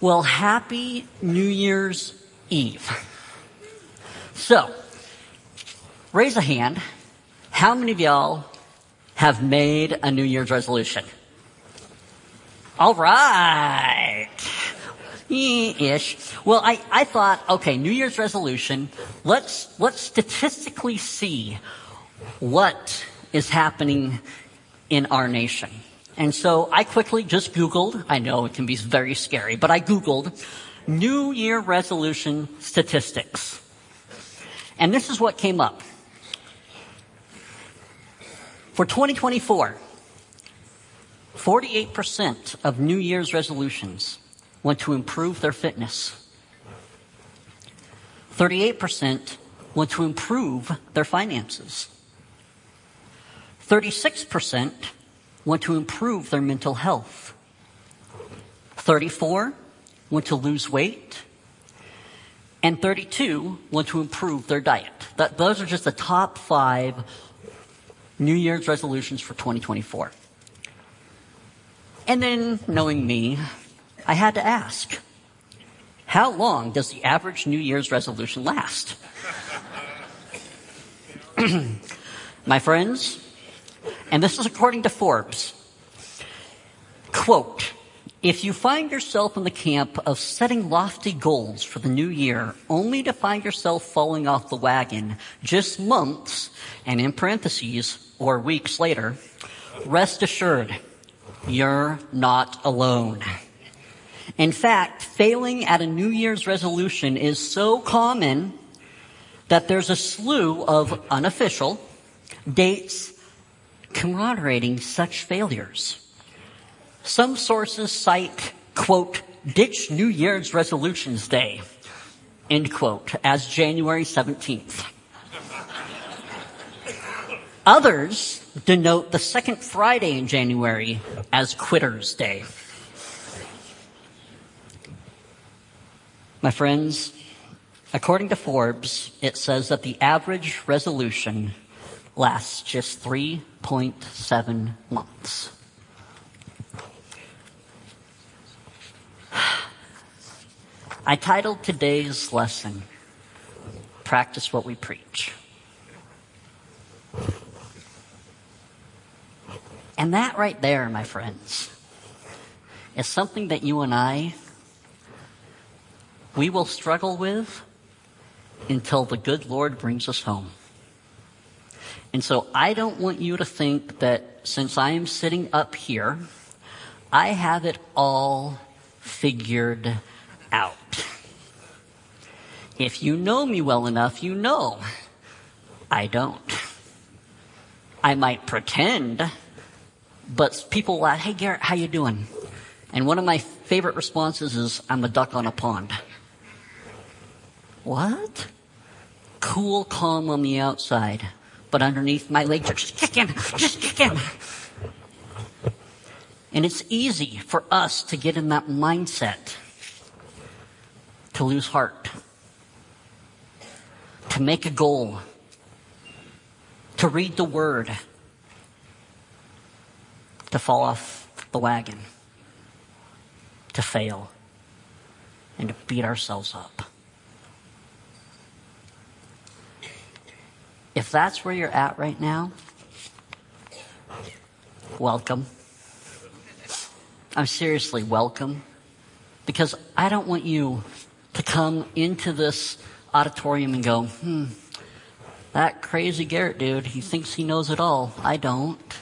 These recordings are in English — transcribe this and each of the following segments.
Well, happy New Year's Eve. So, raise a hand. How many of y'all have made a New Year's resolution? All right. Ish. Well, I, I thought, okay, New Year's resolution, let's, let's statistically see what is happening in our nation. And so I quickly just Googled, I know it can be very scary, but I Googled New Year resolution statistics. And this is what came up. For 2024, 48% of New Year's resolutions want to improve their fitness. 38% want to improve their finances. 36% want to improve their mental health. 34 want to lose weight. And 32 want to improve their diet. That, those are just the top five New Year's resolutions for 2024. And then, knowing me, I had to ask, how long does the average New Year's resolution last? My friends, and this is according to Forbes. Quote, if you find yourself in the camp of setting lofty goals for the new year only to find yourself falling off the wagon just months and in parentheses or weeks later, rest assured, you're not alone. In fact, failing at a New Year's resolution is so common that there's a slew of unofficial dates commemorating such failures. Some sources cite, quote, ditch New Year's resolutions day, end quote, as January 17th. Others denote the second Friday in January as Quitter's Day. My friends, according to Forbes, it says that the average resolution lasts just 3.7 months. I titled today's lesson, Practice What We Preach. And that right there, my friends, is something that you and I, we will struggle with until the good Lord brings us home. And so I don't want you to think that since I am sitting up here, I have it all figured out. If you know me well enough, you know I don't. I might pretend, but people will ask, hey Garrett, how you doing? And one of my favorite responses is, I'm a duck on a pond. What? Cool, calm on the outside but underneath my legs are just kicking, just kicking. And it's easy for us to get in that mindset to lose heart, to make a goal, to read the word, to fall off the wagon, to fail, and to beat ourselves up. If that's where you're at right now, welcome. I'm seriously welcome. Because I don't want you to come into this auditorium and go, hmm, that crazy Garrett dude, he thinks he knows it all. I don't.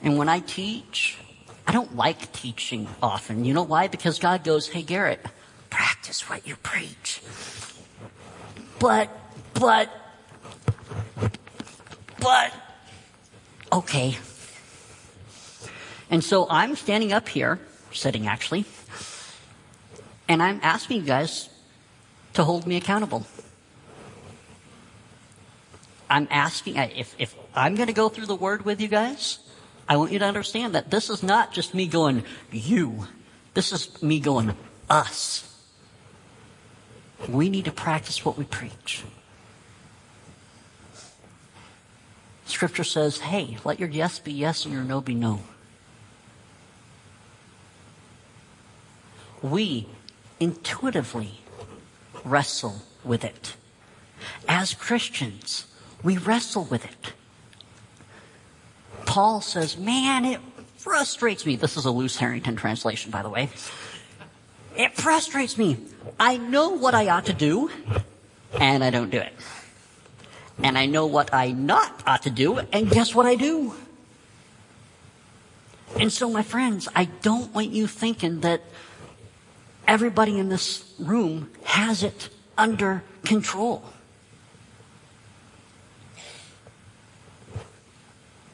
And when I teach, I don't like teaching often. You know why? Because God goes, hey Garrett, practice what you preach but, but, but, okay. And so I'm standing up here, sitting actually, and I'm asking you guys to hold me accountable. I'm asking, if, if I'm going to go through the word with you guys, I want you to understand that this is not just me going, you. This is me going, us. We need to practice what we preach. Scripture says, hey, let your yes be yes and your no be no. we intuitively wrestle with it. As Christians, we wrestle with it. Paul says, man, it frustrates me. This is a loose Harrington translation, by the way. It frustrates me. I know what I ought to do, and I don't do it. And I know what I not ought to do, and guess what I do? And so, my friends, I don't want you thinking that everybody in this room has it under control.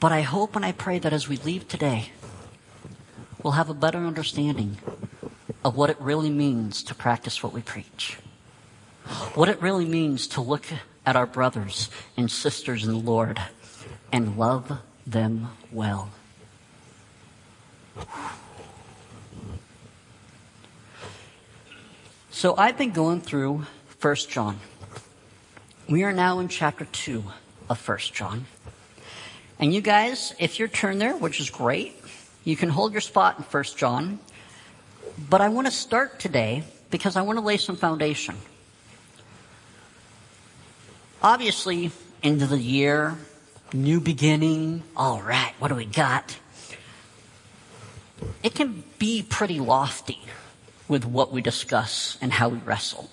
But I hope and I pray that as we leave today, we'll have a better understanding of what it really means to practice what we preach. What it really means to look at our brothers and sisters in the Lord and love them well. So I've been going through 1 John. We are now in chapter 2 of 1 John. And you guys, if you're turned there, which is great, you can hold your spot in 1 John. But I want to start today because I want to lay some foundation. Obviously, end of the year, new beginning, all right, what do we got? It can be pretty lofty with what we discuss and how we wrestle.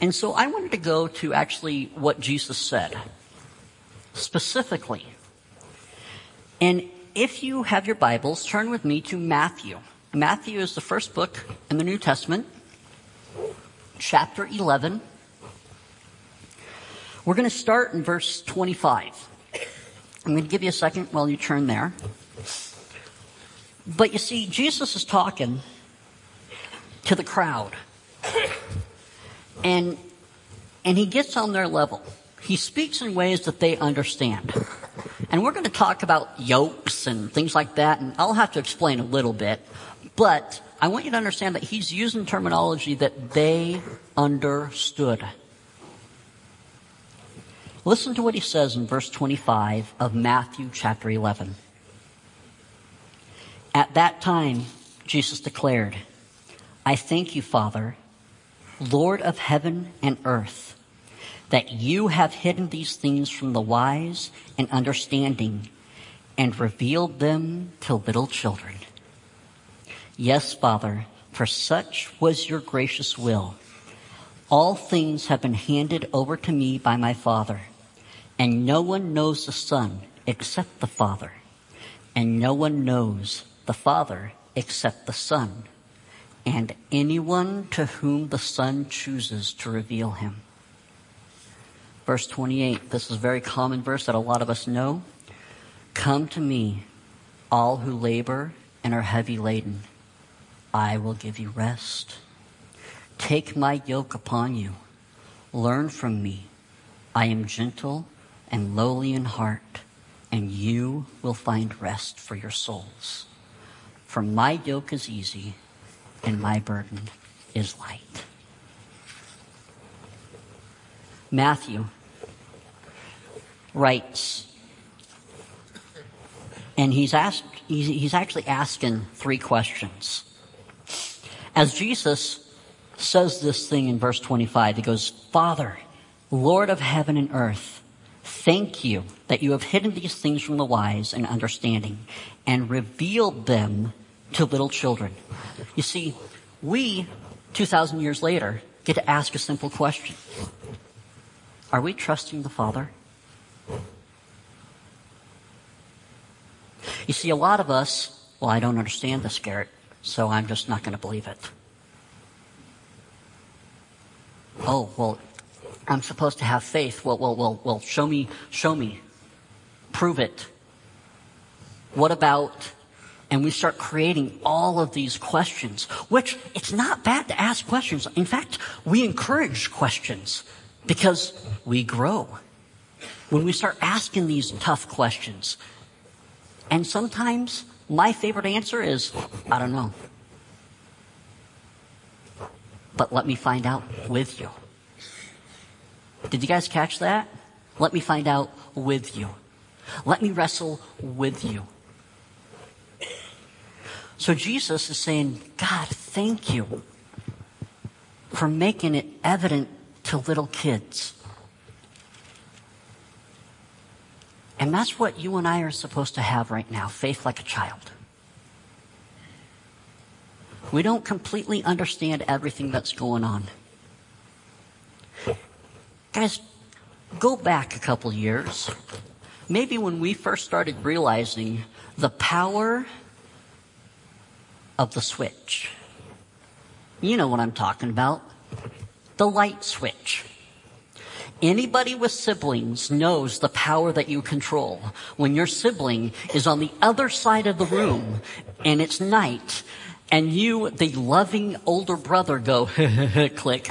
And so I wanted to go to actually what Jesus said specifically. And if you have your Bibles, turn with me to Matthew. Matthew is the first book in the New Testament, chapter 11. We're going to start in verse 25. I'm going to give you a second while you turn there. But you see, Jesus is talking to the crowd. And, and he gets on their level. He speaks in ways that they understand. And we're going to talk about yokes and things like that, and I'll have to explain a little bit. But I want you to understand that he's using terminology that they understood. Listen to what he says in verse 25 of Matthew chapter 11. At that time, Jesus declared, I thank you, Father, Lord of heaven and earth that you have hidden these things from the wise and understanding and revealed them to little children. Yes, Father, for such was your gracious will. All things have been handed over to me by my Father, and no one knows the Son except the Father, and no one knows the Father except the Son, and anyone to whom the Son chooses to reveal him. Verse 28, this is a very common verse that a lot of us know. Come to me, all who labor and are heavy laden. I will give you rest. Take my yoke upon you. Learn from me. I am gentle and lowly in heart, and you will find rest for your souls. For my yoke is easy and my burden is light. Matthew writes, and he's asked, he's actually asking three questions. As Jesus says this thing in verse 25, he goes, Father, Lord of heaven and earth, thank you that you have hidden these things from the wise and understanding and revealed them to little children. You see, we, 2,000 years later, get to ask a simple question. Are we trusting the Father? You see, a lot of us, well, I don't understand this, Garrett, so I'm just not going to believe it. Oh, well, I'm supposed to have faith. Well, well, well, well, show me, show me. Prove it. What about, and we start creating all of these questions, which it's not bad to ask questions. In fact, we encourage questions because we grow. When we start asking these tough questions, and sometimes my favorite answer is, I don't know. But let me find out with you. Did you guys catch that? Let me find out with you. Let me wrestle with you. So Jesus is saying, God, thank you for making it evident to little kids. And that's what you and I are supposed to have right now faith like a child. We don't completely understand everything that's going on. Guys, go back a couple years. Maybe when we first started realizing the power of the switch. You know what I'm talking about. The light switch. Anybody with siblings knows the power that you control. When your sibling is on the other side of the room and it's night and you, the loving older brother go, click,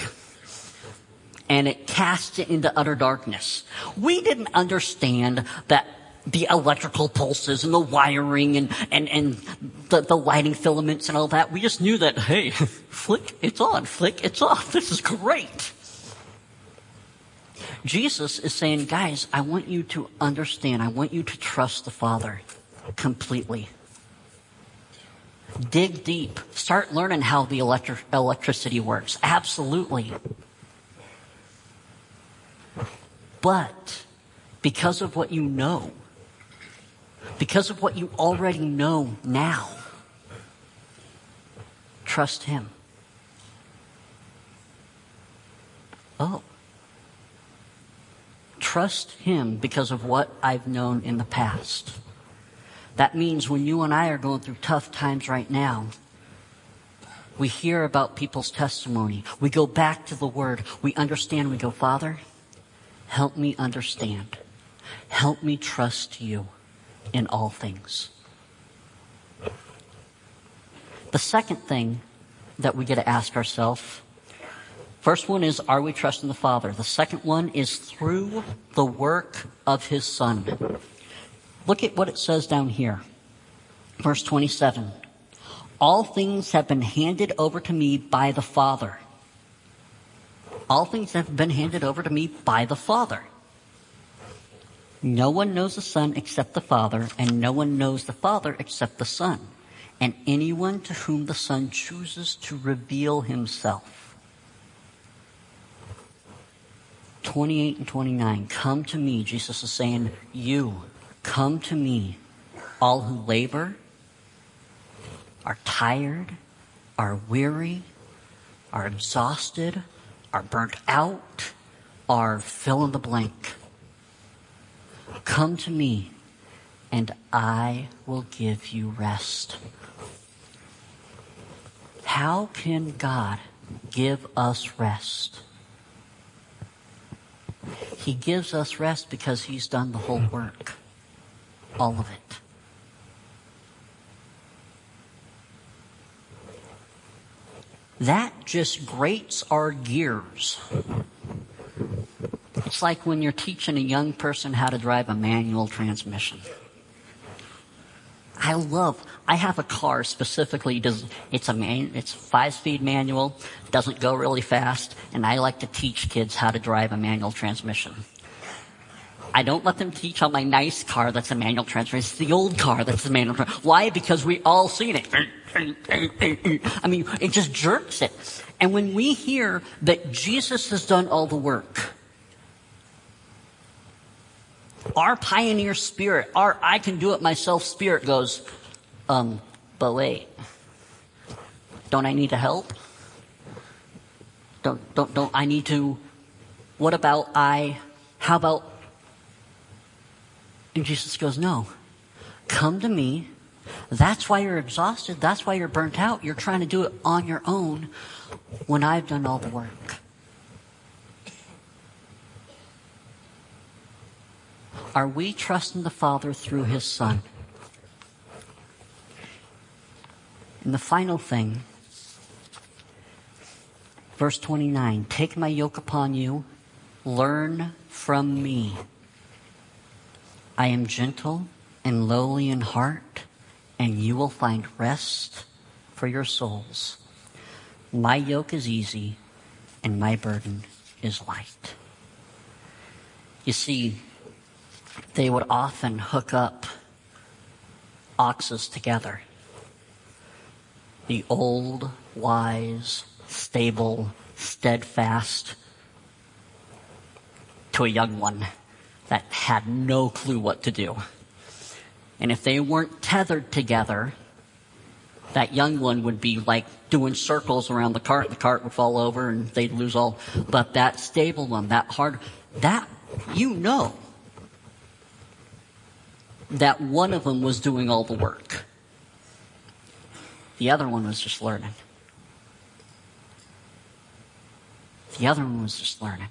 and it casts it into utter darkness. We didn't understand that the electrical pulses and the wiring and, and, and the, the lighting filaments and all that. We just knew that, hey, flick, it's on, flick, it's off. This is great. Jesus is saying, guys, I want you to understand. I want you to trust the Father completely. Dig deep. Start learning how the electric, electricity works. Absolutely. But because of what you know, because of what you already know now, trust Him. Oh trust Him because of what I've known in the past. That means when you and I are going through tough times right now, we hear about people's testimony. We go back to the Word. We understand. We go, Father, help me understand. Help me trust you in all things. The second thing that we get to ask ourselves First one is, are we trusting the Father? The second one is through the work of His Son. Look at what it says down here. Verse 27. All things have been handed over to me by the Father. All things have been handed over to me by the Father. No one knows the Son except the Father, and no one knows the Father except the Son, and anyone to whom the Son chooses to reveal himself. 28 and 29. Come to me. Jesus is saying, You, come to me, all who labor, are tired, are weary, are exhausted, are burnt out, are fill in the blank. Come to me, and I will give you rest. How can God give us rest? He gives us rest because He's done the whole work. All of it. That just grates our gears. It's like when you're teaching a young person how to drive a manual transmission. I love, I have a car specifically, does, it's a man, it's five speed manual, doesn't go really fast, and I like to teach kids how to drive a manual transmission. I don't let them teach on my nice car that's a manual transmission. It's the old car that's a manual transmission. Why? Because we all seen it. I mean, it just jerks it. And when we hear that Jesus has done all the work, our pioneer spirit, our I can do it myself spirit goes, um, but wait. Don't I need to help? Don't, don't, don't I need to, what about I, how about, and Jesus goes, no. Come to me. That's why you're exhausted. That's why you're burnt out. You're trying to do it on your own when I've done all the work. Are we trusting the Father through His Son? And the final thing, verse 29 Take my yoke upon you, learn from me. I am gentle and lowly in heart, and you will find rest for your souls. My yoke is easy, and my burden is light. You see, they would often hook up oxes together. The old, wise, stable, steadfast to a young one that had no clue what to do. And if they weren't tethered together, that young one would be like doing circles around the cart. The cart would fall over and they'd lose all. But that stable one, that hard, that, you know, that one of them was doing all the work. The other one was just learning. The other one was just learning.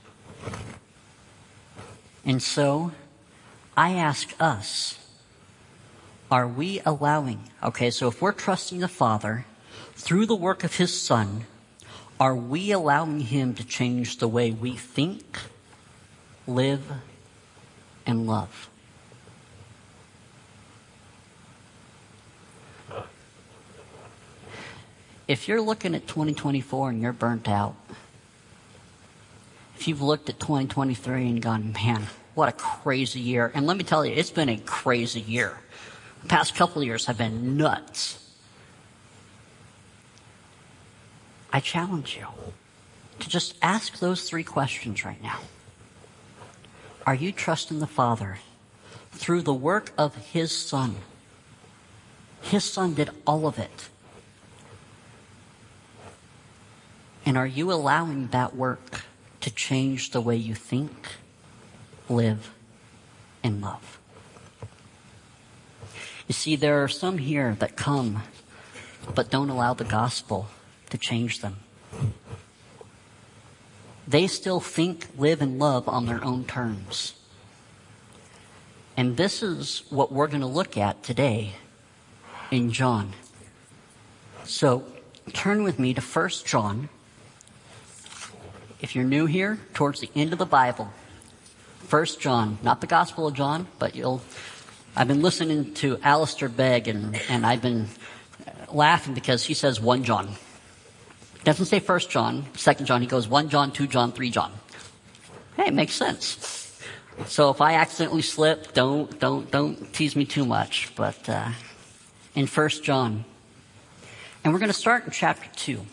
And so, I ask us, are we allowing, okay, so if we're trusting the Father through the work of His Son, are we allowing Him to change the way we think, live, and love? If you're looking at 2024 and you're burnt out, if you've looked at 2023 and gone, man, what a crazy year. And let me tell you, it's been a crazy year. The past couple years have been nuts. I challenge you to just ask those three questions right now. Are you trusting the Father through the work of His Son? His Son did all of it. And are you allowing that work to change the way you think, live, and love? You see, there are some here that come, but don't allow the gospel to change them. They still think, live, and love on their own terms. And this is what we're going to look at today in John. So turn with me to 1 John if you're new here, towards the end of the Bible, First John, not the Gospel of John, but you'll. I've been listening to Alistair Begg, and, and I've been laughing because he says one John. Doesn't say First John, Second John. He goes one John, two John, three John. Hey, it makes sense. So if I accidentally slip, don't don't don't tease me too much. But uh, in First John, and we're going to start in chapter two.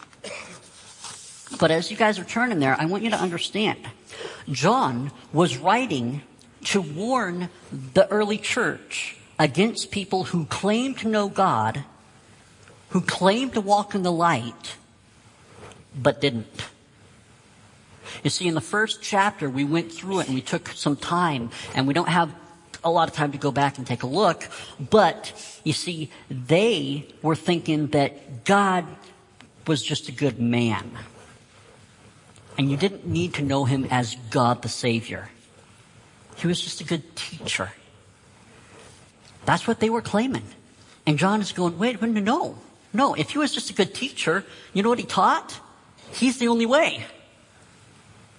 But as you guys are turning there, I want you to understand. John was writing to warn the early church against people who claimed to know God, who claimed to walk in the light, but didn't. You see, in the first chapter, we went through it and we took some time, and we don't have a lot of time to go back and take a look, but you see, they were thinking that God was just a good man and you didn't need to know him as God the Savior. He was just a good teacher. That's what they were claiming. And John is going, wait, no, no, no. If he was just a good teacher, you know what he taught? He's the only way.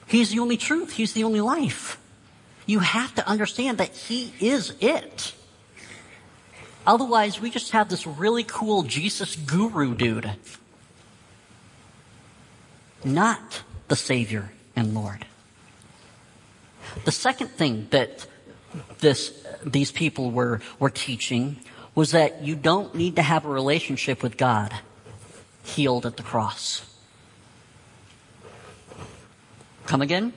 He's the only truth. He's the only life. You have to understand that he is it. Otherwise, we just have this really cool Jesus guru dude. Not the Savior and Lord. The second thing that this, these people were, were teaching was that you don't need to have a relationship with God healed at the cross. Come again?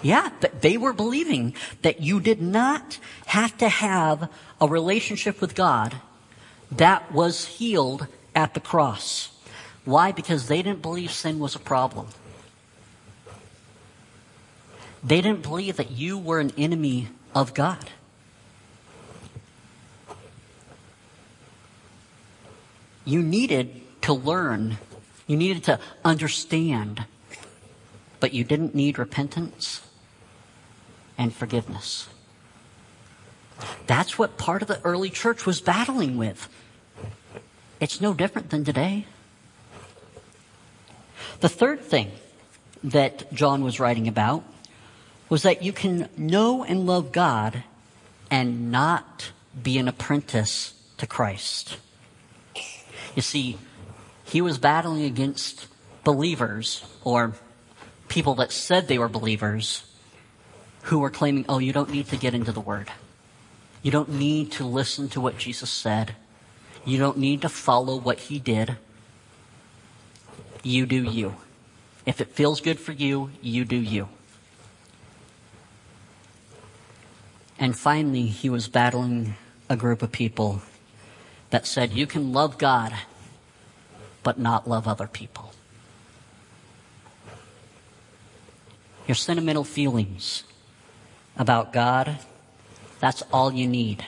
Yeah, but they were believing that you did not have to have a relationship with God that was healed at the cross. Why? Because they didn't believe sin was a problem. They didn't believe that you were an enemy of God. You needed to learn, you needed to understand, but you didn't need repentance and forgiveness. That's what part of the early church was battling with. It's no different than today. The third thing that John was writing about was that you can know and love God and not be an apprentice to Christ. You see, he was battling against believers or people that said they were believers who were claiming, oh, you don't need to get into the Word. You don't need to listen to what Jesus said. You don't need to follow what he did. you do you. If it feels good for you, you do you. And finally, he was battling a group of people that said, you can love God, but not love other people. Your sentimental feelings about God, that's all you need.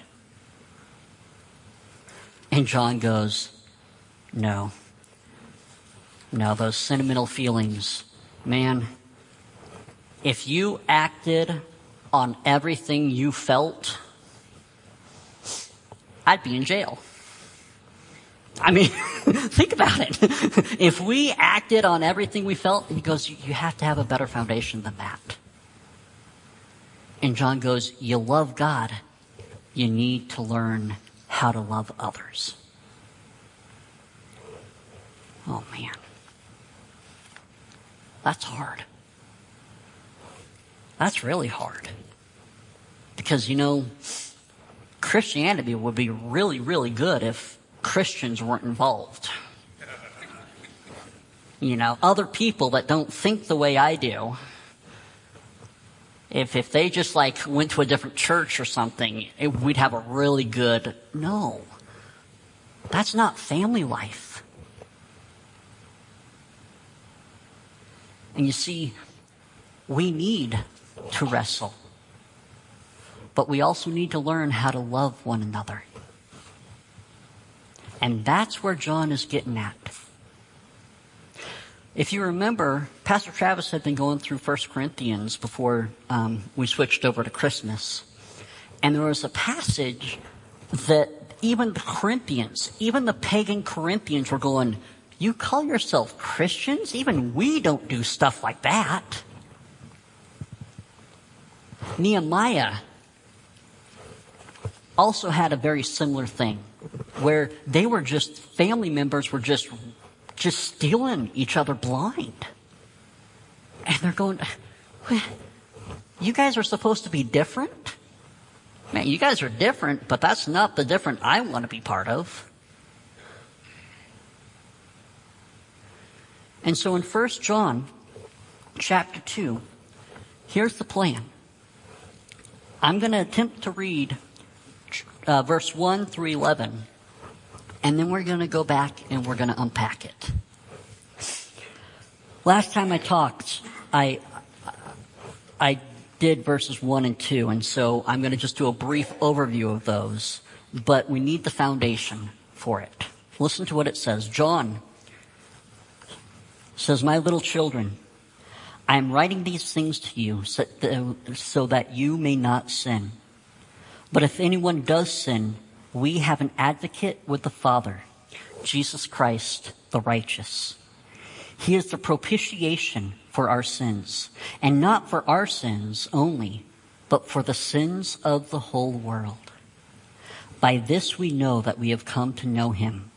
And John goes, no. No, those sentimental feelings, man, if you acted on everything you felt, I'd be in jail. I mean, think about it. if we acted on everything we felt, he goes, you have to have a better foundation than that. And John goes, you love God. You need to learn how to love others. Oh man. That's hard. That's really hard. Because, you know, Christianity would be really, really good if Christians weren't involved. You know, other people that don't think the way I do, if, if they just like went to a different church or something, it, we'd have a really good, no. That's not family life. And you see, we need to wrestle. But we also need to learn how to love one another. And that's where John is getting at. If you remember, Pastor Travis had been going through 1 Corinthians before um, we switched over to Christmas. And there was a passage that even the Corinthians, even the pagan Corinthians were going, You call yourself Christians? Even we don't do stuff like that. Nehemiah also had a very similar thing where they were just, family members were just, just stealing each other blind. And they're going, you guys are supposed to be different? Man, you guys are different, but that's not the different I want to be part of. And so in 1 John chapter 2, here's the plan. I'm going to attempt to read uh, verse 1 through 11. And then we're going to go back and we're going to unpack it. Last time I talked, I, I did verses 1 and 2, and so I'm going to just do a brief overview of those, but we need the foundation for it. Listen to what it says. John says, My little children, I am writing these things to you so, uh, so that you may not sin. But if anyone does sin, we have an advocate with the Father, Jesus Christ, the righteous. He is the propitiation for our sins, and not for our sins only, but for the sins of the whole world. By this we know that we have come to know him,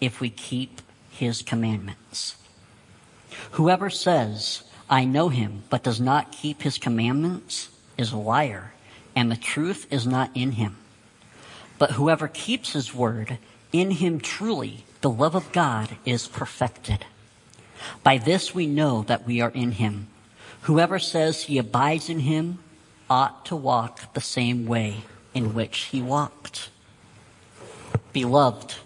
if we keep his commandments. Whoever says, I know him, but does not keep his commandments, is a liar and the truth is not in him. But whoever keeps his word, in him truly the love of God is perfected. By this we know that we are in him. Whoever says he abides in him ought to walk the same way in which he walked. Beloved,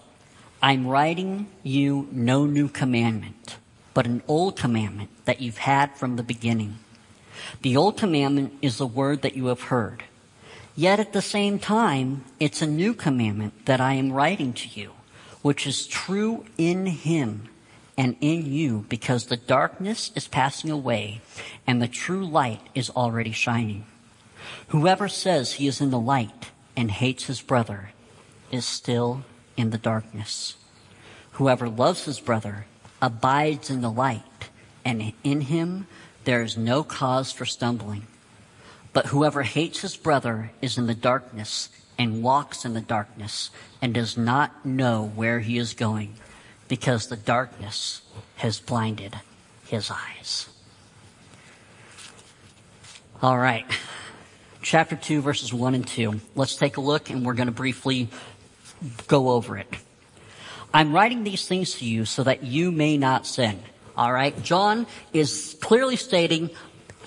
I'm writing you no new commandment, but an old commandment that you've had from the beginning. The old commandment is the word that you have heard. Yet at the same time, it's a new commandment that I am writing to you, which is true in him and in you because the darkness is passing away and the true light is already shining. Whoever says he is in the light and hates his brother is still in the darkness. Whoever loves his brother abides in the light and in him there is no cause for stumbling. But whoever hates his brother is in the darkness and walks in the darkness and does not know where he is going because the darkness has blinded his eyes. All right. Chapter 2, verses 1 and 2. Let's take a look and we're going to briefly go over it. I'm writing these things to you so that you may not sin. All right. John is clearly stating,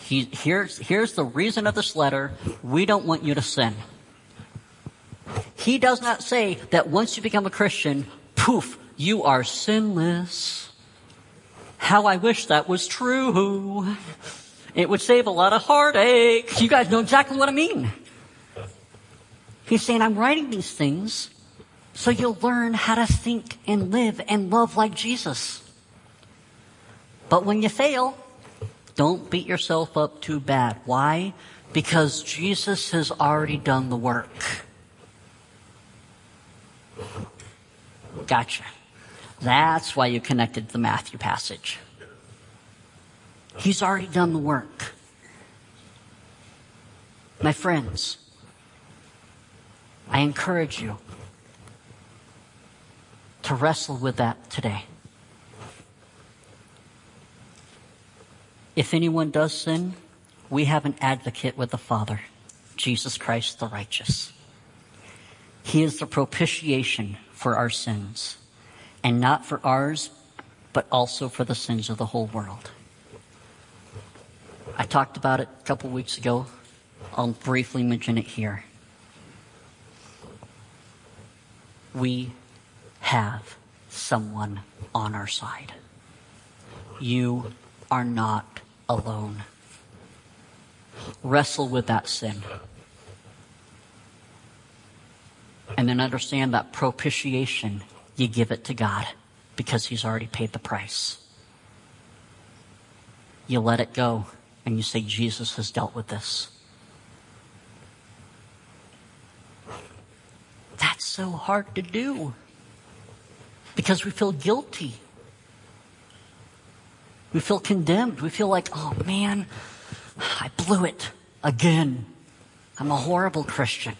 he, here's, here's the reason of this letter. We don't want you to sin. He does not say that once you become a Christian, poof, you are sinless. How I wish that was true. It would save a lot of heartache. You guys know exactly what I mean. He's saying, I'm writing these things so you'll learn how to think and live and love like Jesus. But when you fail, don't beat yourself up too bad. Why? Because Jesus has already done the work. Gotcha. That's why you connected the Matthew passage. He's already done the work. My friends, I encourage you to wrestle with that today. If anyone does sin, we have an advocate with the Father, Jesus Christ the righteous. He is the propitiation for our sins, and not for ours, but also for the sins of the whole world. I talked about it a couple weeks ago. I'll briefly mention it here. We have someone on our side. You are not alone. Wrestle with that sin. And then understand that propitiation, you give it to God because He's already paid the price. You let it go and you say, Jesus has dealt with this. That's so hard to do because we feel guilty. We feel condemned. We feel like, oh man, I blew it again. I'm a horrible Christian.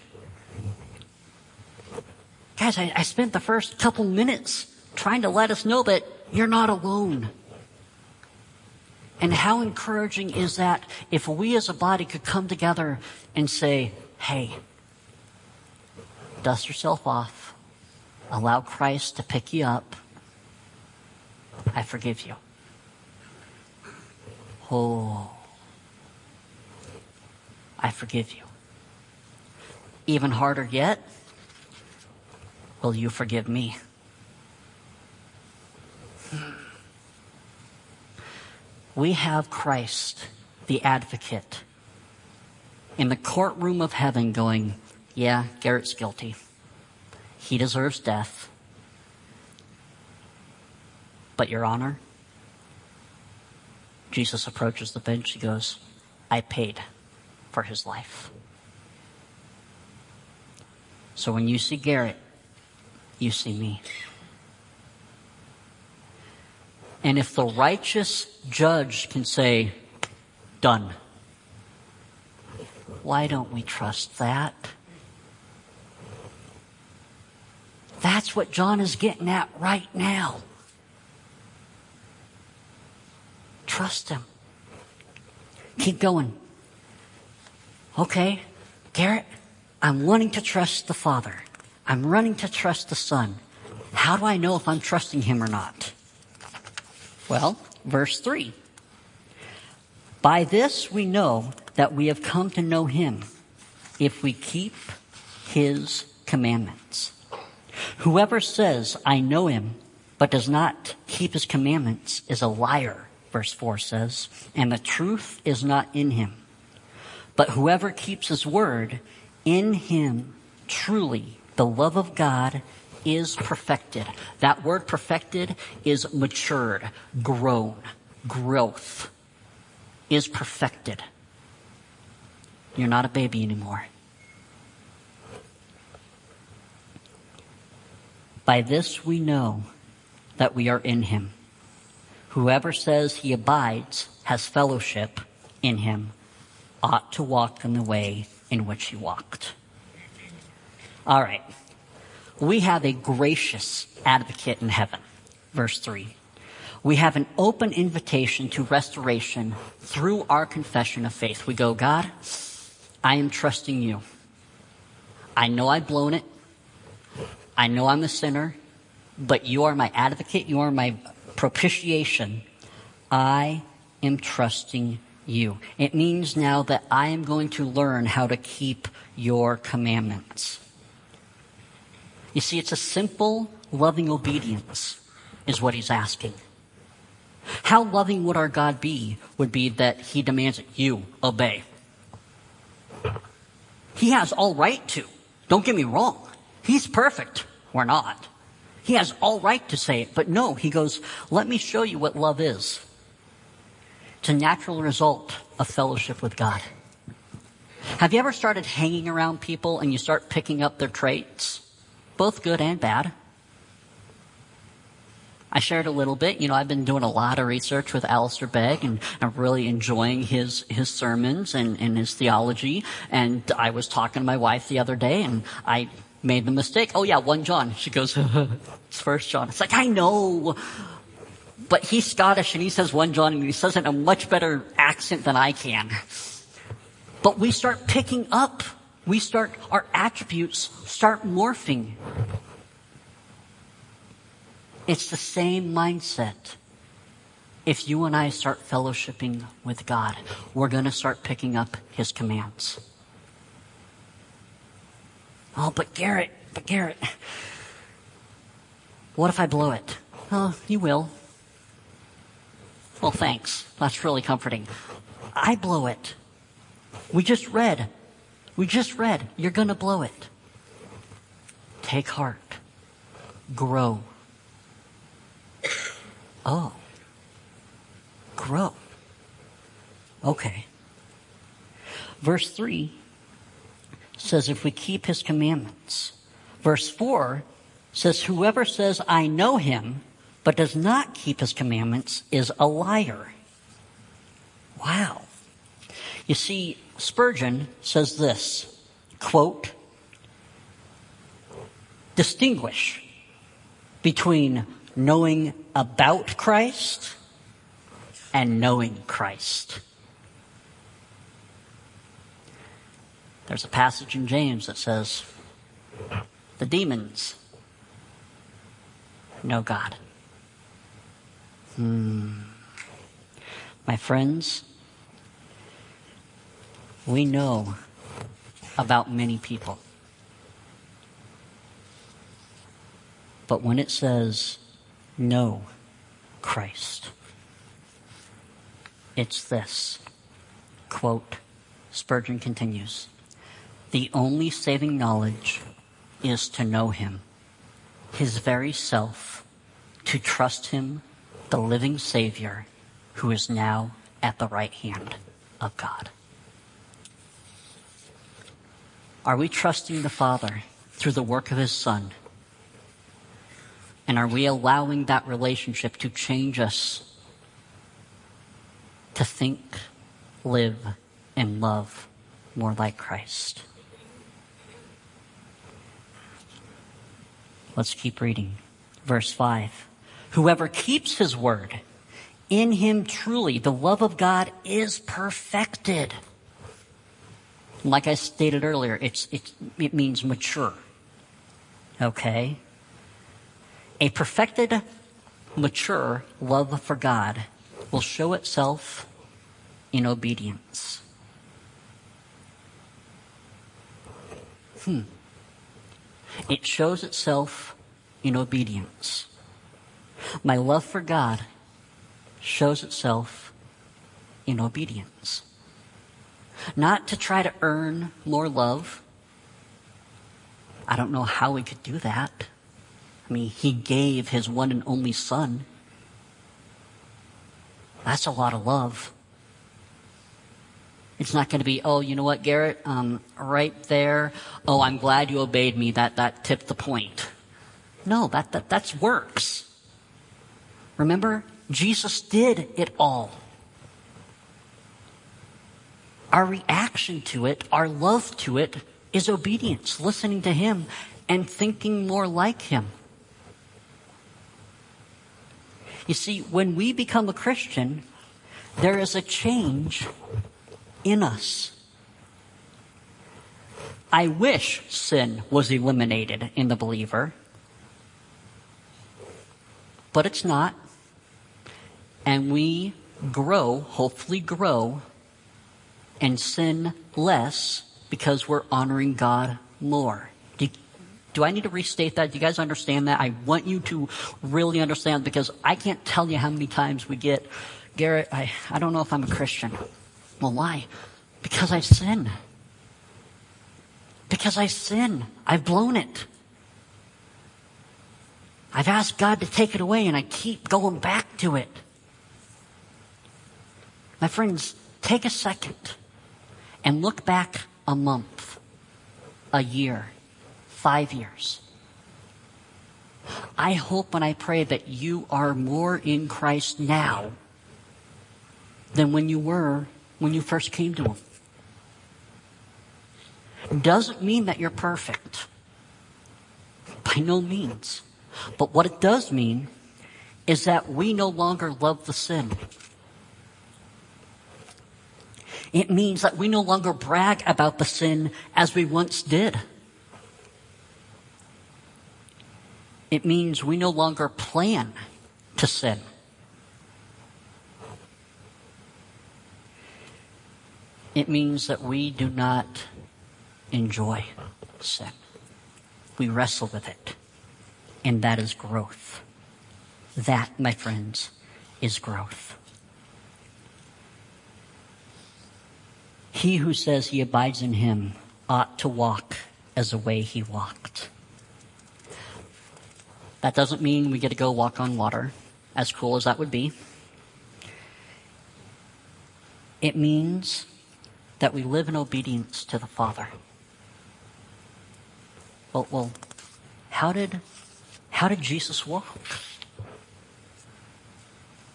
Guys, I, I spent the first couple minutes trying to let us know that you're not alone. And how encouraging is that if we as a body could come together and say, hey, dust yourself off, allow Christ to pick you up, I forgive you. Oh, I forgive you. Even harder yet, will you forgive me? We have Christ, the advocate, in the courtroom of heaven going, yeah, Garrett's guilty. He deserves death. But, Your Honor, Jesus approaches the bench. He goes, I paid for his life. So when you see Garrett, you see me. And if the righteous judge can say, done, why don't we trust that? That's what John is getting at right now. Trust Him. Keep going. Okay, Garrett, I'm wanting to trust the Father. I'm running to trust the Son. How do I know if I'm trusting Him or not? Well, verse 3. By this we know that we have come to know Him if we keep His commandments. Whoever says, I know Him, but does not keep His commandments is a liar verse 4 says, and the truth is not in him. But whoever keeps his word, in him truly the love of God is perfected. That word perfected is matured, grown, growth is perfected. You're not a baby anymore. By this we know that we are in him. Whoever says he abides has fellowship in him ought to walk in the way in which he walked. All right. We have a gracious advocate in heaven. Verse 3. We have an open invitation to restoration through our confession of faith. We go, God, I am trusting you. I know I've blown it. I know I'm a sinner, but you are my advocate. You are my propitiation. I am trusting you. It means now that I am going to learn how to keep your commandments. You see, it's a simple, loving obedience, is what he's asking. How loving would our God be would be that he demands that you obey. He has all right to. Don't get me wrong. He's perfect. We're not. He has all right to say it, but no, he goes, let me show you what love is. It's a natural result of fellowship with God. Have you ever started hanging around people and you start picking up their traits? Both good and bad. I shared a little bit. You know, I've been doing a lot of research with Alistair Begg and I'm really enjoying his, his sermons and, and his theology. And I was talking to my wife the other day and I made the mistake. Oh yeah, 1 John. She goes, it's first John. It's like, I know. But he's Scottish and he says 1 John and he says it in a much better accent than I can. But we start picking up. We start, our attributes start morphing. It's the same mindset. If you and I start fellowshipping with God, we're going to start picking up His commands. Oh, but Garrett, but Garrett, what if I blow it? Oh, you will. Well, thanks. That's really comforting. I blow it. We just read. We just read. You're going to blow it. Take heart. Grow. Oh. Grow. Okay. Verse 3 says, if we keep his commandments. Verse 4 says, whoever says, I know him, but does not keep his commandments is a liar. Wow. You see, Spurgeon says this, quote, distinguish between knowing about Christ and knowing Christ. There's a passage in James that says, the demons know God. Hmm. My friends, we know about many people. But when it says, know Christ, it's this. Quote, Spurgeon continues, the only saving knowledge is to know him, his very self, to trust him, the living Savior, who is now at the right hand of God. Are we trusting the Father through the work of his Son? And are we allowing that relationship to change us to think, live, and love more like Christ? Let's keep reading. Verse 5. Whoever keeps his word, in him truly the love of God is perfected. Like I stated earlier, it's, it's, it means mature. Okay? A perfected, mature love for God will show itself in obedience. Hmm. It shows itself in obedience. My love for God shows itself in obedience. Not to try to earn more love. I don't know how we could do that. I mean, he gave his one and only son. That's a lot of love. It's not going to be, oh, you know what, Garrett, um, right there. Oh, I'm glad you obeyed me. That that tipped the point. No, that that that's works. Remember, Jesus did it all. Our reaction to it, our love to it, is obedience, listening to Him and thinking more like Him. You see, when we become a Christian, there is a change in us. I wish sin was eliminated in the believer, but it's not. and we grow, hopefully grow, and sin less because we're honoring God more. Do, do, I need to restate that? Do you guys understand that? I want you to really understand because I can't tell you how many times we get, Garrett, I, I don't know if I'm a Christian. Why? Because I sin. Because I sin. I've blown it. I've asked God to take it away and I keep going back to it. My friends, take a second and look back a month, a year, five years. I hope and I pray that you are more in Christ now than when you were when you first came to Him. Doesn't mean that you're perfect. By no means. But what it does mean is that we no longer love the sin. It means that we no longer brag about the sin as we once did. It means we no longer plan to sin. It means that we do not enjoy sin. We wrestle with it. And that is growth. That, my friends, is growth. He who says he abides in him ought to walk as the way he walked. That doesn't mean we get to go walk on water, as cool as that would be. It means that we live in obedience to the Father. Well, well, how did, how did Jesus walk?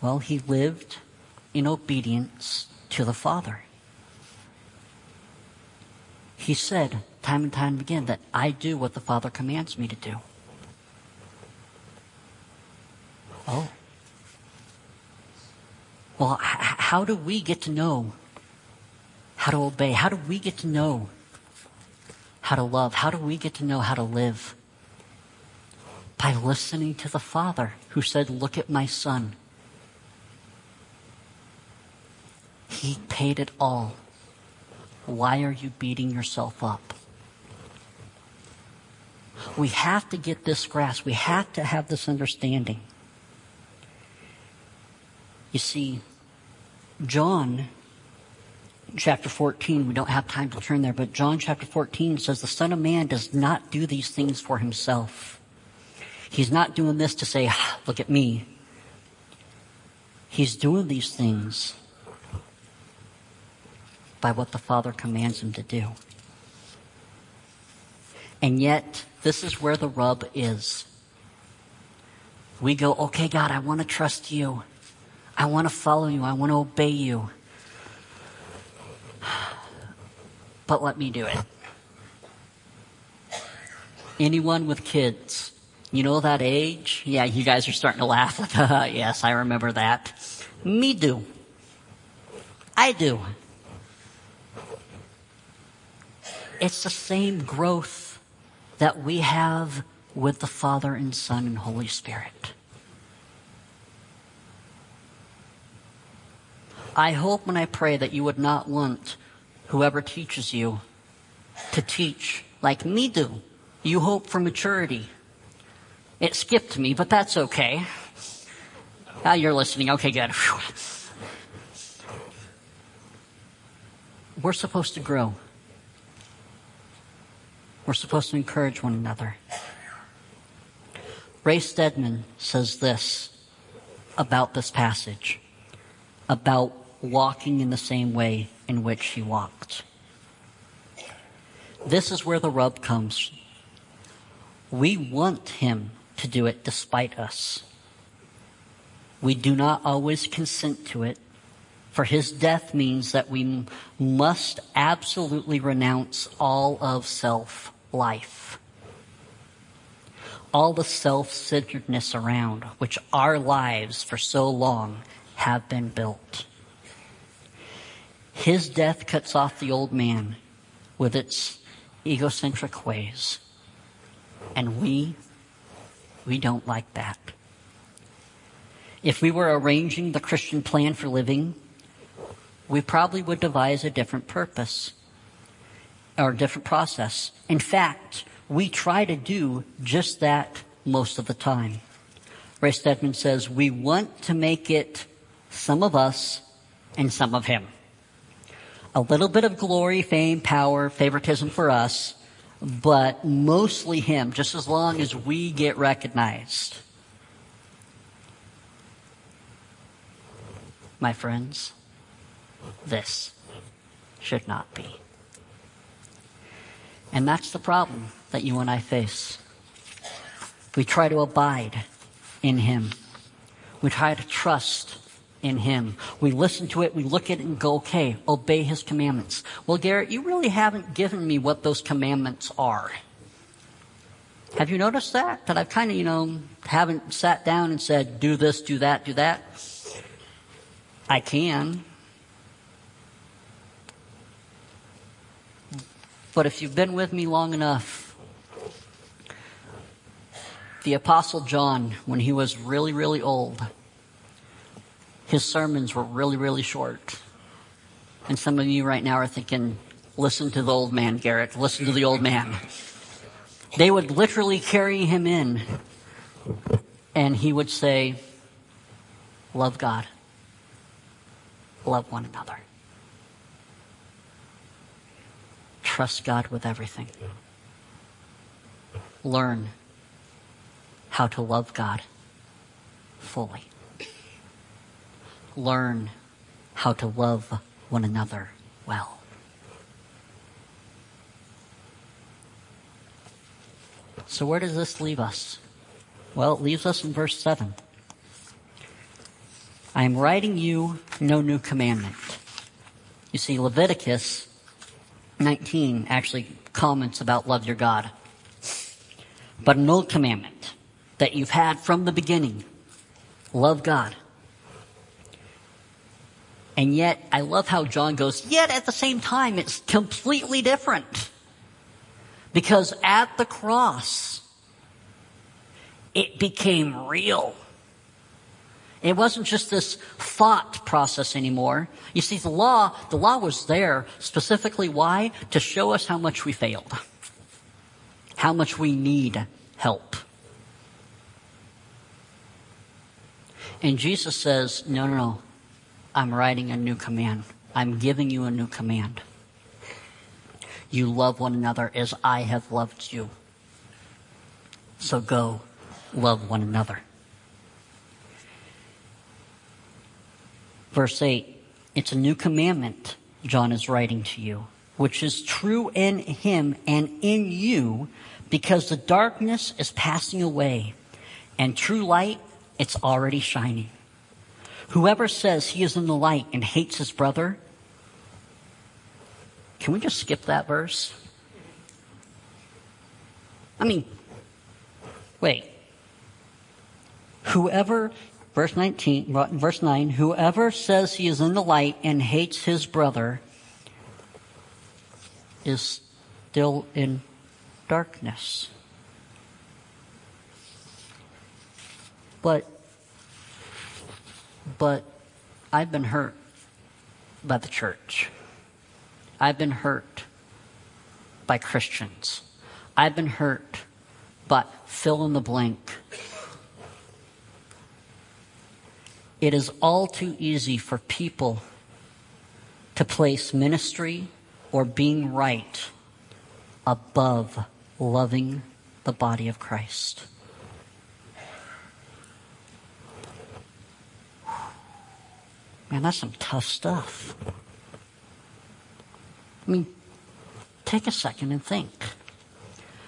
Well, he lived in obedience to the Father. He said time and time again that I do what the Father commands me to do. Oh. Well, h- how do we get to know how to obey? How do we get to know how to love? How do we get to know how to live? By listening to the Father who said, Look at my Son. He paid it all. Why are you beating yourself up? We have to get this grasp. We have to have this understanding. You see, John chapter 14, we don't have time to turn there, but John chapter 14 says the Son of Man does not do these things for himself. He's not doing this to say, ah, look at me. He's doing these things by what the Father commands him to do. And yet, this is where the rub is. We go, okay, God, I want to trust you. I want to follow you. I want to obey you. But let me do it. Anyone with kids, you know that age? Yeah, you guys are starting to laugh. yes, I remember that. Me do. I do. It's the same growth that we have with the Father and Son and Holy Spirit. I hope and I pray that you would not want whoever teaches you to teach like me do. You hope for maturity. It skipped me, but that's okay. Ah, you're listening. Okay, good. We're supposed to grow. We're supposed to encourage one another. Ray Stedman says this about this passage, about walking in the same way in which he walked. This is where the rub comes. We want him to do it despite us. We do not always consent to it, for his death means that we must absolutely renounce all of self life. All the self-centeredness around which our lives for so long have been built. His death cuts off the old man with its egocentric ways. And we, we don't like that. If we were arranging the Christian plan for living, we probably would devise a different purpose or a different process. In fact, we try to do just that most of the time. Ray Stedman says, we want to make it some of us and some of him. A little bit of glory, fame, power, favoritism for us, but mostly him, just as long as we get recognized. My friends, this should not be. And that's the problem that you and I face. We try to abide in Him. We try to trust in Him. We listen to it, we look at it and go, okay, obey His commandments. Well, Garrett, you really haven't given me what those commandments are. Have you noticed that? That I've kind of, you know, haven't sat down and said, do this, do that, do that. I can. But if you've been with me long enough, the Apostle John, when he was really, really old, his sermons were really, really short. And some of you right now are thinking, listen to the old man, Garrett. Listen to the old man. They would literally carry him in, and he would say, Love God, love one another. Trust God with everything. Learn how to love God fully. Learn how to love one another well. So, where does this leave us? Well, it leaves us in verse 7. I am writing you no new commandment. You see, Leviticus 19 actually comments about love your God. But an old commandment that you've had from the beginning love God. And yet, I love how John goes, yet at the same time, it's completely different. Because at the cross, it became real. It wasn't just this thought process anymore. You see, the law, the law was there specifically why? To show us how much we failed. How much we need help. And Jesus says, no, no, no. I'm writing a new command. I'm giving you a new command. You love one another as I have loved you. So go love one another. Verse 8 It's a new commandment John is writing to you, which is true in him and in you, because the darkness is passing away, and true light, it's already shining. Whoever says he is in the light and hates his brother, can we just skip that verse? I mean, wait. Whoever Verse 19, verse 9, whoever says he is in the light and hates his brother is still in darkness. But, but I've been hurt by the church. I've been hurt by Christians. I've been hurt by fill in the blank It is all too easy for people to place ministry or being right above loving the body of Christ. Man, that's some tough stuff. I mean, take a second and think.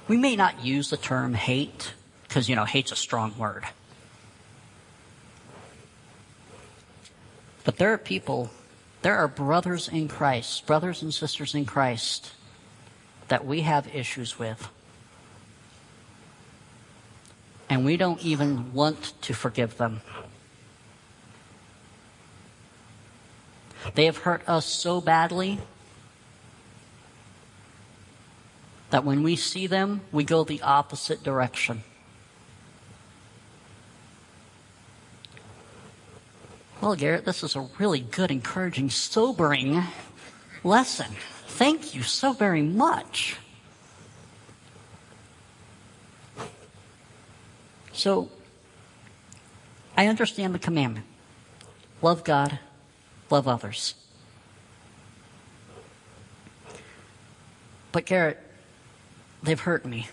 We may not use the term hate, because, you know, hate's a strong word. But there are people, there are brothers in Christ, brothers and sisters in Christ, that we have issues with. And we don't even want to forgive them. They have hurt us so badly that when we see them, we go the opposite direction. Well, Garrett, this is a really good, encouraging, sobering lesson. Thank you so very much. So, I understand the commandment love God, love others. But, Garrett, they've hurt me.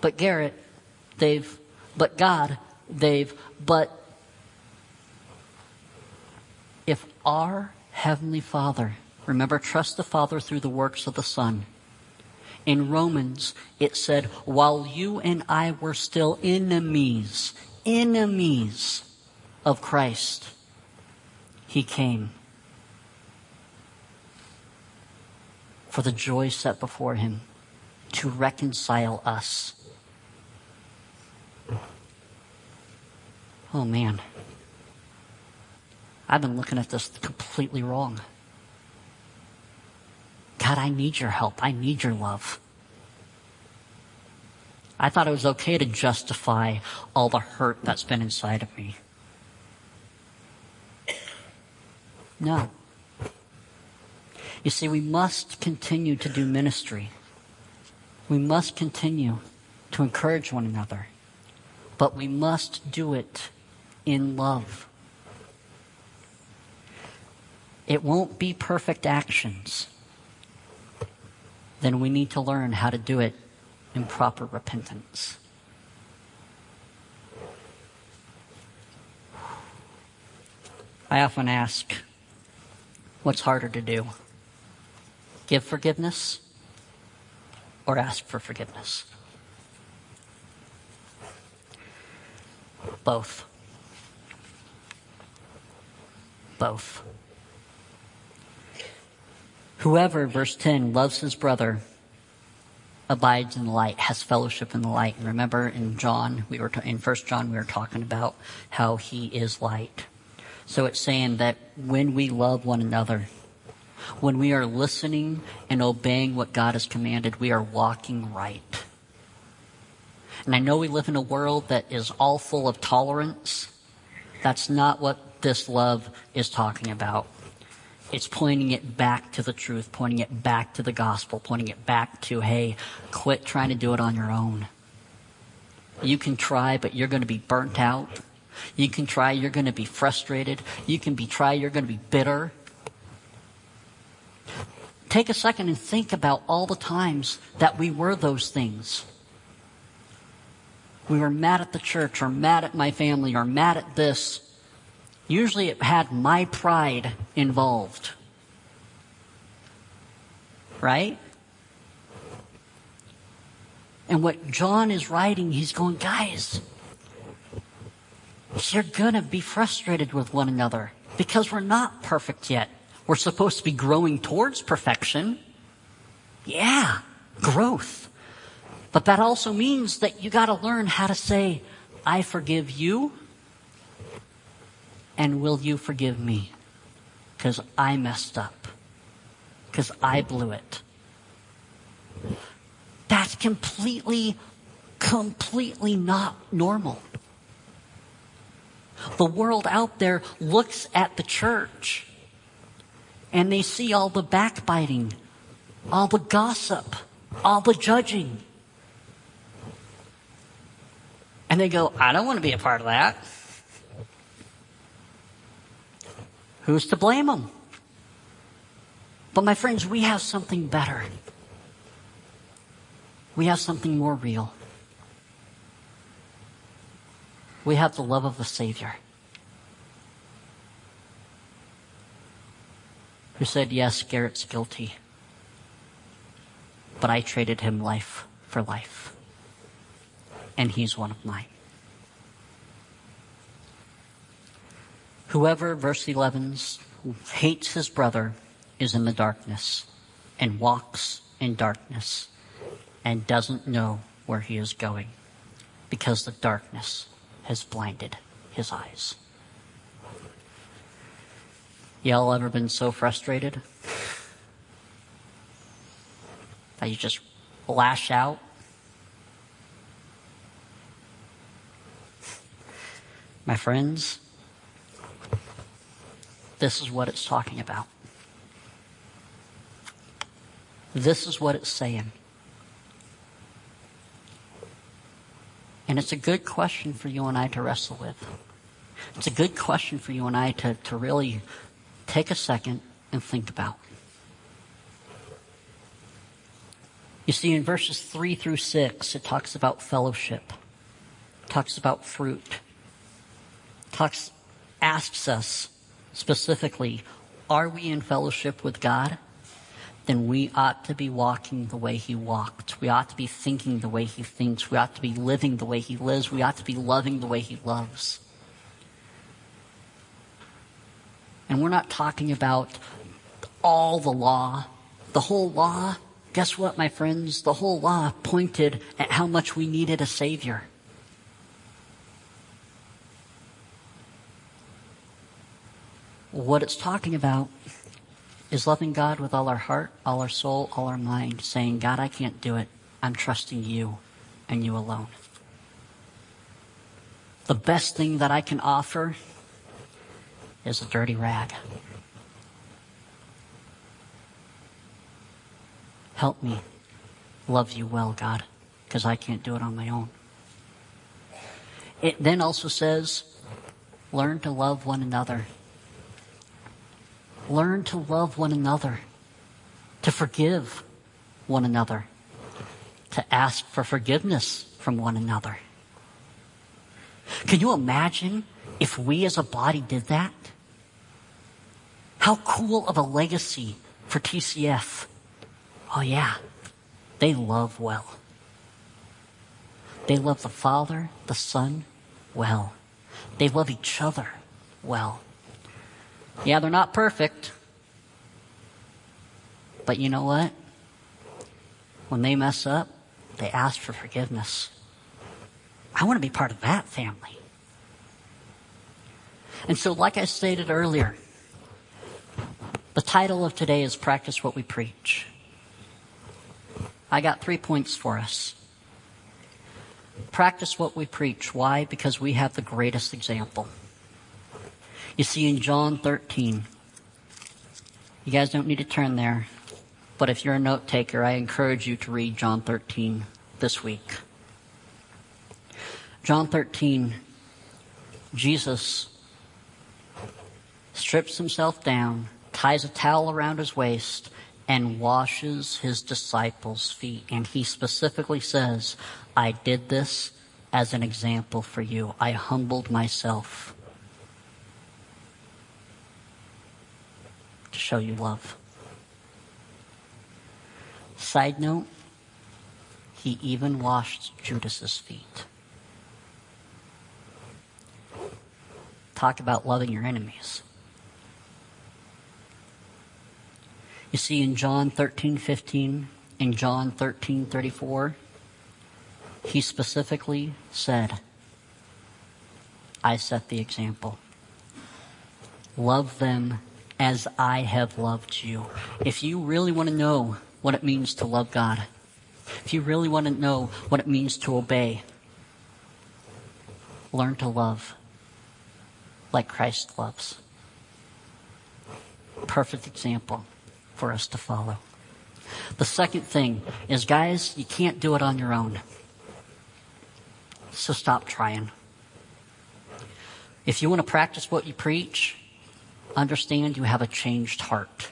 But, Garrett, they've, but God, they've, but if our Heavenly Father, remember, trust the Father through the works of the Son. In Romans, it said, while you and I were still enemies, enemies of Christ, He came. For the joy set before Him to reconcile us. Oh man. I've been looking at this completely wrong. God, I need your help. I need your love. I thought it was okay to justify all the hurt that's been inside of me. No. You see, we must continue to do ministry. We must continue to encourage one another. But we must do it in love. It won't be perfect actions. Then we need to learn how to do it in proper repentance. I often ask, what's harder to do? Give forgiveness or ask for forgiveness? Both. Both. Whoever, verse 10, loves his brother abides in the light, has fellowship in the light. And remember in John, we were ta- in First John, we were talking about how he is light. So it's saying that when we love one another, when we are listening and obeying what God has commanded, we are walking right. And I know we live in a world that is all full of tolerance. That's not what this love is talking about. It's pointing it back to the truth, pointing it back to the gospel, pointing it back to, hey, quit trying to do it on your own. You can try, but you're going to be burnt out. You can try, you're going to be frustrated. You can be try, you're going to be bitter. Take a second and think about all the times that we were those things. We were mad at the church or mad at my family or mad at this. Usually it had my pride involved. Right? And what John is writing, he's going, guys, you're gonna be frustrated with one another because we're not perfect yet. We're supposed to be growing towards perfection. Yeah, growth. But that also means that you gotta learn how to say, I forgive you and will you forgive me? Because I messed up. Because I blew it. That's completely, completely not normal. The world out there looks at the church and they see all the backbiting, all the gossip, all the judging. And they go, I don't want to be a part of that. Who's to blame them? But my friends, we have something better. We have something more real. We have the love of the Savior. Who said, Yes, Garrett's guilty, but I traded him life for life. And he's one of mine. Whoever, verse 11, hates his brother is in the darkness and walks in darkness and doesn't know where he is going because the darkness has blinded his eyes. Y'all ever been so frustrated that you just lash out? My friends, this is what it's talking about. This is what it's saying. And it's a good question for you and I to wrestle with. It's a good question for you and I to, to really take a second and think about. You see, in verses 3 through 6, it talks about fellowship, talks about fruit, talks, asks us specifically, are we in fellowship with God? Then we ought to be walking the way He walked. We ought to be thinking the way He thinks. We ought to be living the way He lives. We ought to be loving the way He loves. And we're not talking about all the law, the whole law Guess what, my friends? The whole law pointed at how much we needed a Savior. What it's talking about is loving God with all our heart, all our soul, all our mind, saying, God, I can't do it. I'm trusting you and you alone. The best thing that I can offer is a dirty rag. Help me love you well, God, because I can't do it on my own. It then also says, learn to love one another. Learn to love one another, to forgive one another, to ask for forgiveness from one another. Can you imagine if we as a body did that? How cool of a legacy for TCF Oh, yeah. They love well. They love the Father, the Son, well. They love each other well. Yeah, they're not perfect. But you know what? When they mess up, they ask for forgiveness. I want to be part of that family. And so, like I stated earlier, the title of today is Practice What We Preach. I got three points for us. Practice what we preach. Why? Because we have the greatest example. You see, in John 13, you guys don't need to turn there, but if you're a note taker, I encourage you to read John 13 this week. John 13, Jesus strips himself down, ties a towel around his waist, and washes his disciples' feet. And he specifically says, I did this as an example for you. I humbled myself show you love. Side note, he even washed Judas's feet. Talk about loving your enemies. You see in John 13, 15, in John 13, 34, he specifically said, I set the example. Love them as I have loved you. If you really want to know what it means to love God, if you really want to know what it means to obey, learn to love like Christ loves. Perfect example for us to follow. The second thing is, guys, you can't do it on your own. So stop trying. If you want to practice what you preach, understand you have a changed heart.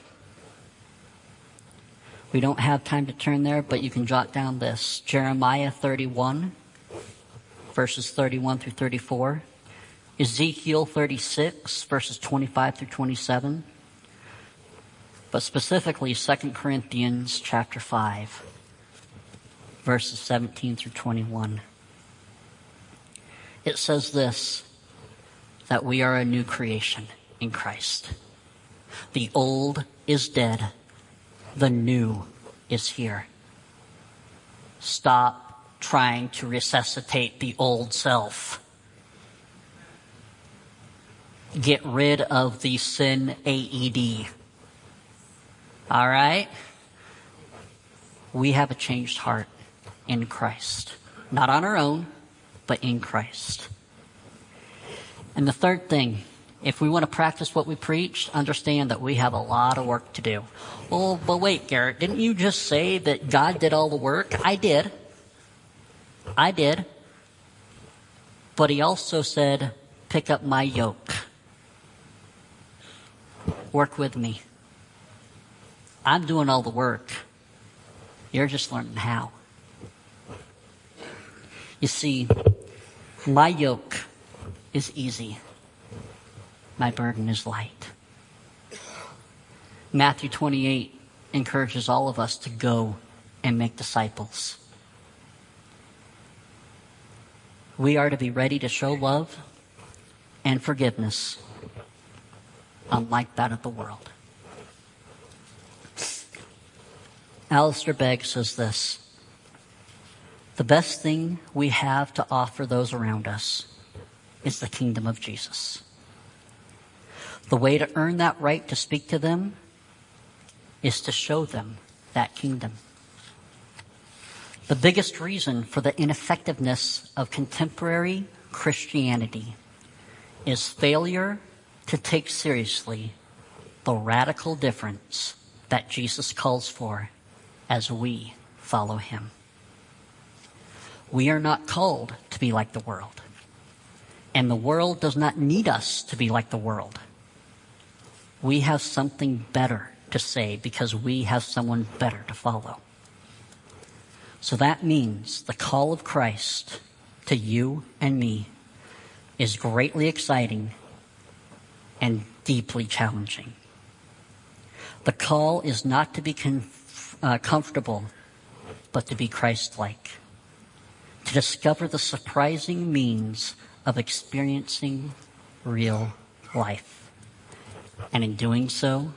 We don't have time to turn there, but you can jot down this Jeremiah 31, verses 31 through 34, Ezekiel 36, verses 25 through 27 but specifically 2 Corinthians chapter 5 verses 17 through 21. It says this, that we are a new creation in Christ. The old is dead. The new is here. Stop trying to resuscitate the old self. Get rid of the sin AED all right? We have a changed heart in Christ. Not on our own, but in Christ. And the third thing if we want to practice what we preach, understand that we have a lot of work to do. Well, but wait, Garrett, didn't you just say that God did all the work? I did. I did. But he also said, pick up my yoke. Work with me. I'm doing all the work. You're just learning how. You see, my yoke is easy. My burden is light. Matthew 28 encourages all of us to go and make disciples. We are to be ready to show love and forgiveness, unlike that of the world. Alistair Begg says this The best thing we have to offer those around us is the kingdom of Jesus. The way to earn that right to speak to them is to show them that kingdom. The biggest reason for the ineffectiveness of contemporary Christianity is failure to take seriously the radical difference that Jesus calls for as we follow him. We are not called to be like the world. And the world does not need us to be like the world. We have something better to say because we have someone better to follow. So that means the call of Christ to you and me is greatly exciting and deeply challenging. The call is not to be uh, comfortable, but to be Christ like. To discover the surprising means of experiencing real life. And in doing so,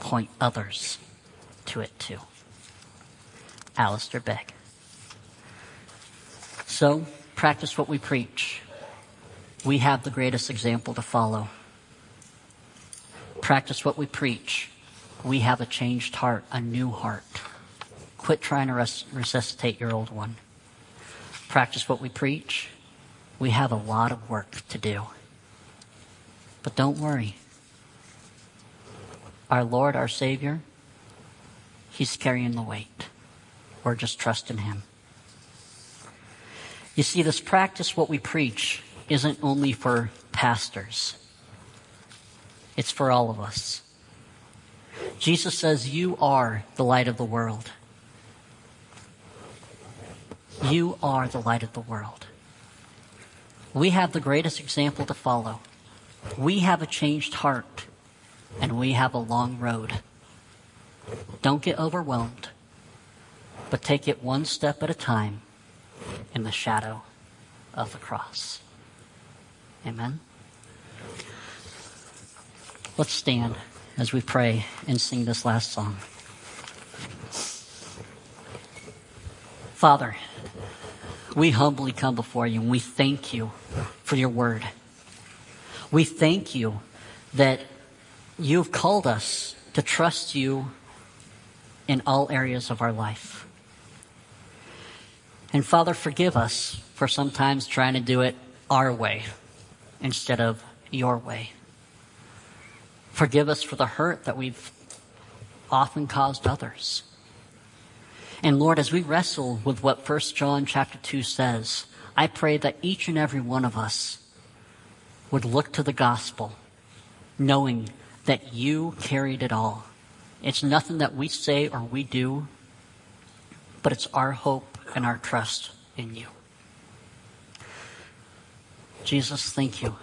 point others to it too. Alistair Begg. So, practice what we preach. We have the greatest example to follow. Practice what we preach. We have a changed heart, a new heart. Quit trying to res- resuscitate your old one. Practice what we preach. We have a lot of work to do. But don't worry. Our Lord, our Savior, He's carrying the weight or just trusting Him. You see, this practice, what we preach, isn't only for pastors. It's for all of us. Jesus says, You are the light of the world. You are the light of the world. We have the greatest example to follow. We have a changed heart, and we have a long road. Don't get overwhelmed but take it one step at a time in the shadow of the cross. Amen. Let's stand as we pray and sing this last song. Father, we humbly come before you and we thank you for your word. We thank you that you've called us to trust you in all areas of our life. And Father, forgive us for sometimes trying to do it our way instead of your way. Forgive us for the hurt that we've often caused others. And Lord, as we wrestle with what 1 John chapter 2 says, I pray that each and every one of us would look to the gospel, knowing that you carried it all. It's nothing that we say or we do, but it's our hope and our trust in you. Jesus, thank you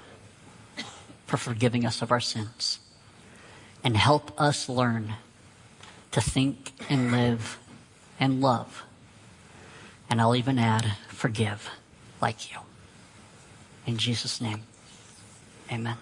for forgiving us of our sins and help us learn to think and live and love. And I'll even add, forgive like you. In Jesus' name, amen.